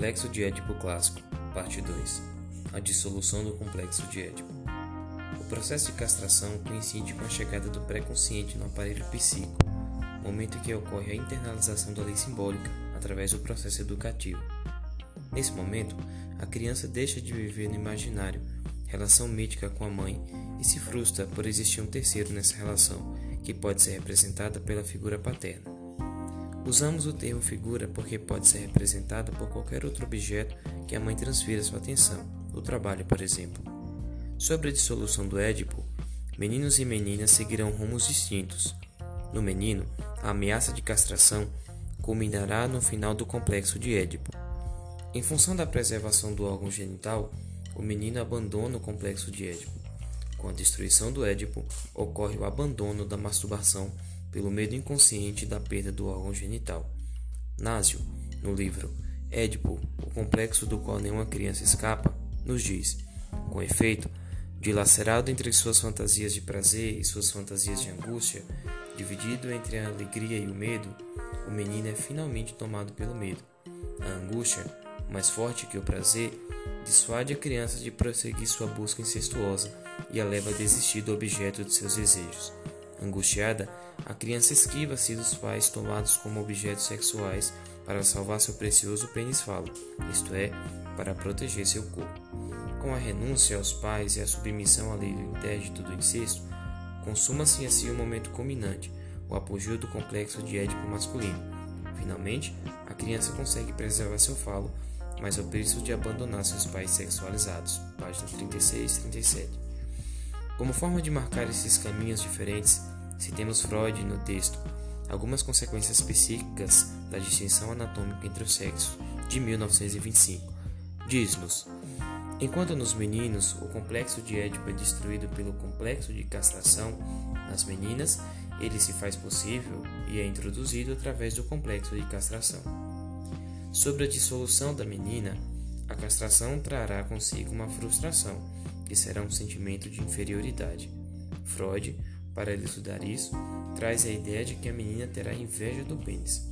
Complexo de Édipo Clássico, Parte 2 A dissolução do complexo de Édipo. O processo de castração coincide com a chegada do pré-consciente no aparelho psíquico, momento em que ocorre a internalização da lei simbólica através do processo educativo. Nesse momento, a criança deixa de viver no imaginário, relação mítica com a mãe, e se frustra por existir um terceiro nessa relação, que pode ser representada pela figura paterna. Usamos o termo figura porque pode ser representada por qualquer outro objeto que a mãe transfira sua atenção, o trabalho, por exemplo. Sobre a dissolução do Édipo, meninos e meninas seguirão rumos distintos. No menino, a ameaça de castração culminará no final do complexo de Édipo. Em função da preservação do órgão genital, o menino abandona o complexo de Édipo. Com a destruição do Édipo, ocorre o abandono da masturbação pelo medo inconsciente da perda do órgão genital. Násio, no livro Édipo, o complexo do qual nenhuma criança escapa, nos diz: com efeito, dilacerado entre suas fantasias de prazer e suas fantasias de angústia, dividido entre a alegria e o medo, o menino é finalmente tomado pelo medo. A angústia, mais forte que o prazer, dissuade a criança de prosseguir sua busca incestuosa e a leva a desistir do objeto de seus desejos. Angustiada, a criança esquiva-se dos pais tomados como objetos sexuais para salvar seu precioso pênis falo, isto é, para proteger seu corpo. Com a renúncia aos pais e a submissão à lei do interdito do incesto, consuma-se assim o momento culminante, o apogeu do complexo de Édipo masculino. Finalmente, a criança consegue preservar seu falo, mas ao preço de abandonar seus pais sexualizados. Página 36 e 37. Como forma de marcar esses caminhos diferentes, Citemos Freud no texto Algumas consequências psíquicas da distinção anatômica entre os sexos, de 1925. Diz-nos: Enquanto nos meninos o complexo de Édipo é destruído pelo complexo de castração, nas meninas ele se faz possível e é introduzido através do complexo de castração. Sobre a dissolução da menina, a castração trará consigo uma frustração, será um sentimento de inferioridade. Freud para elucidar isso, traz a ideia de que a menina terá inveja do pênis.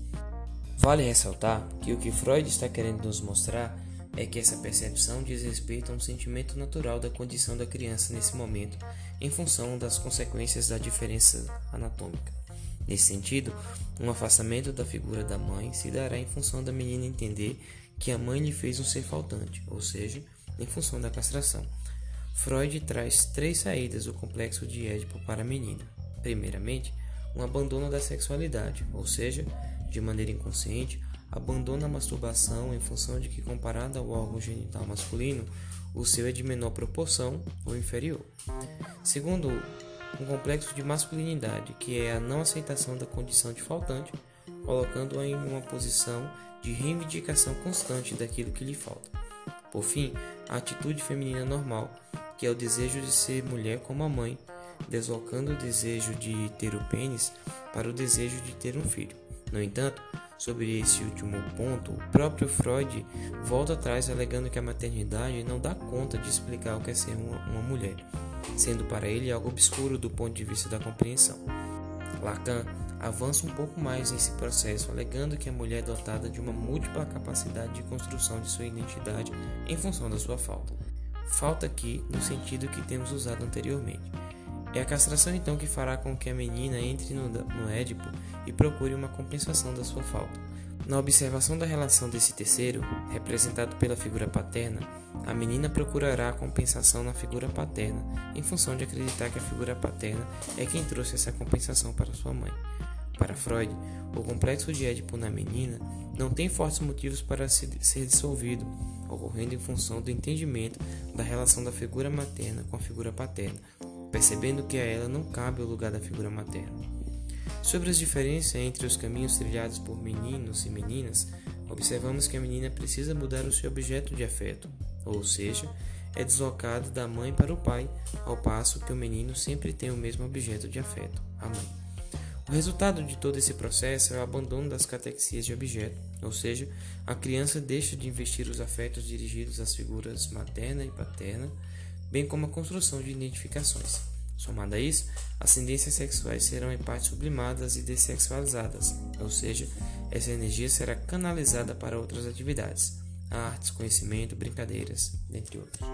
Vale ressaltar que o que Freud está querendo nos mostrar é que essa percepção diz respeito a um sentimento natural da condição da criança nesse momento, em função das consequências da diferença anatômica. Nesse sentido, um afastamento da figura da mãe se dará em função da menina entender que a mãe lhe fez um ser faltante, ou seja, em função da castração. Freud traz três saídas do complexo de Édipo para a menina. Primeiramente, um abandono da sexualidade, ou seja, de maneira inconsciente, abandona a masturbação em função de que, comparado ao órgão genital masculino, o seu é de menor proporção ou inferior. Segundo, um complexo de masculinidade, que é a não aceitação da condição de faltante, colocando-a em uma posição de reivindicação constante daquilo que lhe falta. Por fim, a atitude feminina normal, que é o desejo de ser mulher como a mãe, deslocando o desejo de ter o pênis para o desejo de ter um filho. No entanto, sobre esse último ponto, o próprio Freud volta atrás alegando que a maternidade não dá conta de explicar o que é ser uma, uma mulher, sendo para ele algo obscuro do ponto de vista da compreensão. Lacan avança um pouco mais nesse processo, alegando que a mulher é dotada de uma múltipla capacidade de construção de sua identidade em função da sua falta. Falta aqui no sentido que temos usado anteriormente. É a castração então que fará com que a menina entre no, no Édipo e procure uma compensação da sua falta. Na observação da relação desse terceiro, representado pela figura paterna, a menina procurará a compensação na figura paterna, em função de acreditar que a figura paterna é quem trouxe essa compensação para sua mãe. Para Freud, o complexo de Édipo na menina não tem fortes motivos para ser dissolvido, ocorrendo em função do entendimento da relação da figura materna com a figura paterna, percebendo que a ela não cabe o lugar da figura materna. Sobre as diferenças entre os caminhos trilhados por meninos e meninas, observamos que a menina precisa mudar o seu objeto de afeto, ou seja, é deslocada da mãe para o pai, ao passo que o menino sempre tem o mesmo objeto de afeto, a mãe. O resultado de todo esse processo é o abandono das catexias de objeto, ou seja, a criança deixa de investir os afetos dirigidos às figuras materna e paterna, bem como a construção de identificações. Somado a isso, as tendências sexuais serão em parte sublimadas e dessexualizadas, ou seja, essa energia será canalizada para outras atividades. artes, conhecimento, brincadeiras, dentre outros.